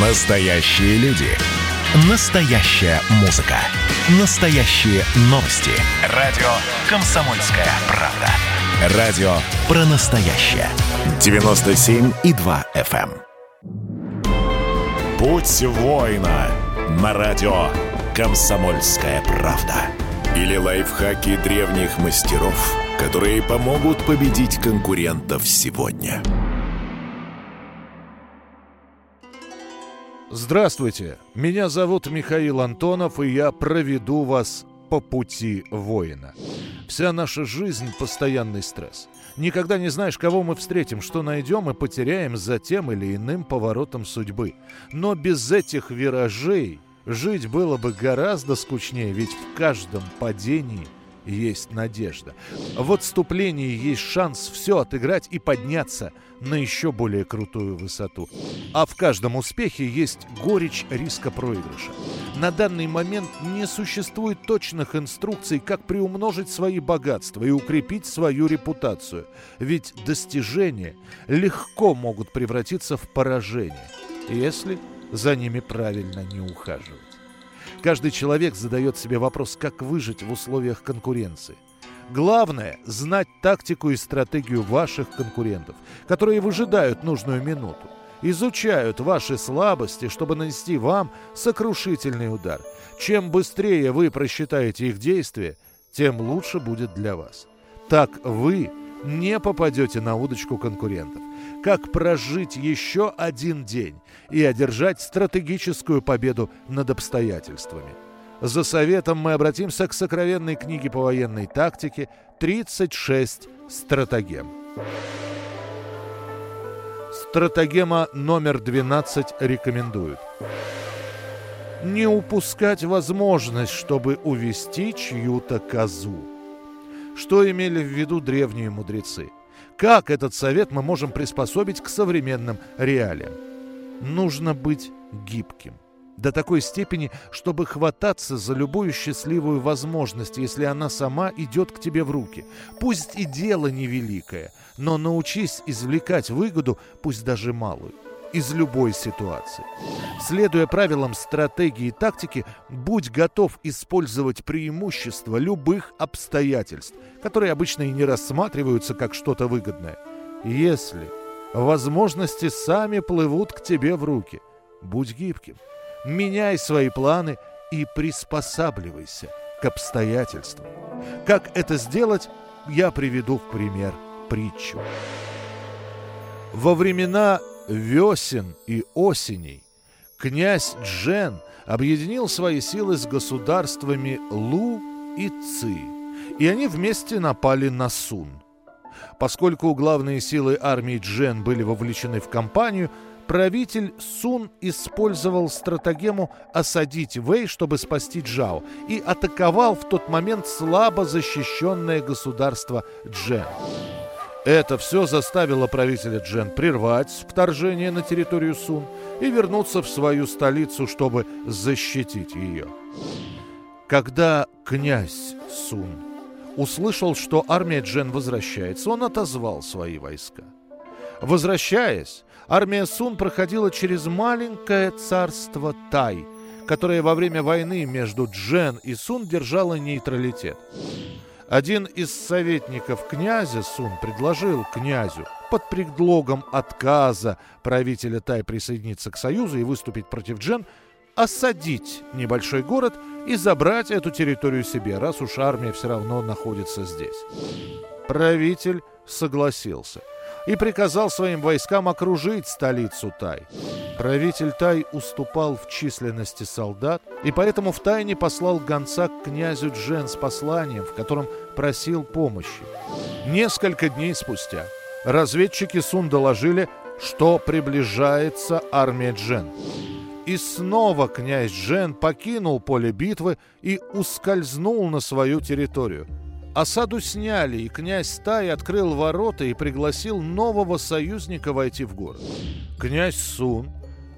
Настоящие люди. Настоящая музыка. Настоящие новости. Радио «Комсомольская правда». Радио про настоящее. 97,2 FM. эм. Путь воина на радио «Комсомольская правда». Или лайфхаки древних мастеров, которые помогут победить конкурентов сегодня. Здравствуйте, меня зовут Михаил Антонов, и я проведу вас по пути воина. Вся наша жизнь – постоянный стресс. Никогда не знаешь, кого мы встретим, что найдем и потеряем за тем или иным поворотом судьбы. Но без этих виражей жить было бы гораздо скучнее, ведь в каждом падении есть надежда. В отступлении есть шанс все отыграть и подняться на еще более крутую высоту. А в каждом успехе есть горечь риска проигрыша. На данный момент не существует точных инструкций, как приумножить свои богатства и укрепить свою репутацию. Ведь достижения легко могут превратиться в поражение, если за ними правильно не ухаживать. Каждый человек задает себе вопрос, как выжить в условиях конкуренции. Главное – знать тактику и стратегию ваших конкурентов, которые выжидают нужную минуту, изучают ваши слабости, чтобы нанести вам сокрушительный удар. Чем быстрее вы просчитаете их действия, тем лучше будет для вас. Так вы не попадете на удочку конкурентов. Как прожить еще один день и одержать стратегическую победу над обстоятельствами. За советом мы обратимся к сокровенной книге по военной тактике «36 стратегем». Стратегема номер 12 рекомендует не упускать возможность, чтобы увести чью-то козу. Что имели в виду древние мудрецы? Как этот совет мы можем приспособить к современным реалиям? Нужно быть гибким. До такой степени, чтобы хвататься за любую счастливую возможность, если она сама идет к тебе в руки. Пусть и дело невеликое, но научись извлекать выгоду, пусть даже малую из любой ситуации. Следуя правилам стратегии и тактики, будь готов использовать преимущества любых обстоятельств, которые обычно и не рассматриваются как что-то выгодное. Если возможности сами плывут к тебе в руки, будь гибким, меняй свои планы и приспосабливайся к обстоятельствам. Как это сделать, я приведу в пример притчу. Во времена весен и осеней князь Джен объединил свои силы с государствами Лу и Ци, и они вместе напали на Сун. Поскольку главные силы армии Джен были вовлечены в кампанию, правитель Сун использовал стратегему осадить Вэй, чтобы спасти Джао, и атаковал в тот момент слабо защищенное государство Джен. Это все заставило правителя Джен прервать вторжение на территорию Сун и вернуться в свою столицу, чтобы защитить ее. Когда князь Сун услышал, что армия Джен возвращается, он отозвал свои войска. Возвращаясь, армия Сун проходила через маленькое царство Тай, которое во время войны между Джен и Сун держало нейтралитет. Один из советников князя Сун предложил князю под предлогом отказа правителя Тай присоединиться к союзу и выступить против Джен, осадить небольшой город и забрать эту территорию себе, раз уж армия все равно находится здесь. Правитель согласился и приказал своим войскам окружить столицу Тай. Правитель Тай уступал в численности солдат, и поэтому в тайне послал гонца к князю Джен с посланием, в котором просил помощи. Несколько дней спустя разведчики Сун доложили, что приближается армия Джен. И снова князь Джен покинул поле битвы и ускользнул на свою территорию. Осаду сняли, и князь Тай открыл ворота и пригласил нового союзника войти в город. Князь Сун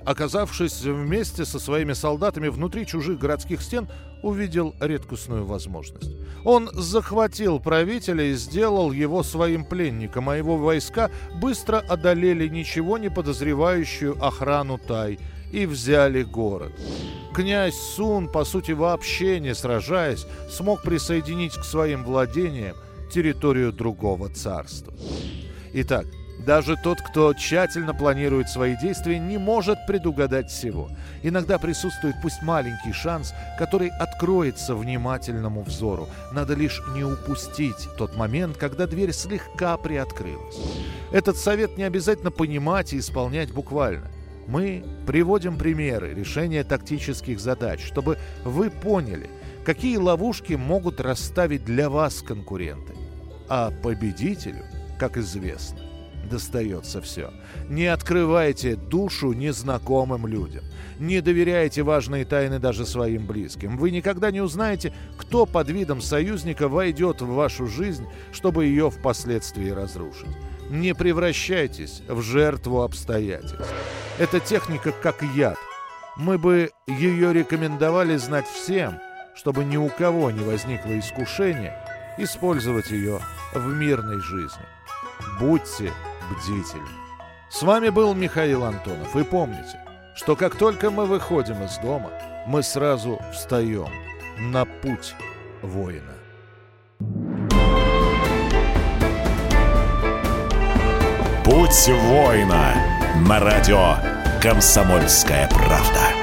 оказавшись вместе со своими солдатами внутри чужих городских стен, увидел редкостную возможность. Он захватил правителя и сделал его своим пленником, а его войска быстро одолели ничего не подозревающую охрану Тай и взяли город. Князь Сун, по сути вообще не сражаясь, смог присоединить к своим владениям территорию другого царства. Итак, даже тот, кто тщательно планирует свои действия, не может предугадать всего. Иногда присутствует пусть маленький шанс, который откроется внимательному взору. Надо лишь не упустить тот момент, когда дверь слегка приоткрылась. Этот совет не обязательно понимать и исполнять буквально. Мы приводим примеры решения тактических задач, чтобы вы поняли, какие ловушки могут расставить для вас конкуренты. А победителю, как известно, достается все. Не открывайте душу незнакомым людям. Не доверяйте важные тайны даже своим близким. Вы никогда не узнаете, кто под видом союзника войдет в вашу жизнь, чтобы ее впоследствии разрушить. Не превращайтесь в жертву обстоятельств. Эта техника как яд. Мы бы ее рекомендовали знать всем, чтобы ни у кого не возникло искушения использовать ее в мирной жизни. Будьте бдительны. С вами был Михаил Антонов. И помните, что как только мы выходим из дома, мы сразу встаем на путь воина. Путь воина на радио «Комсомольская правда».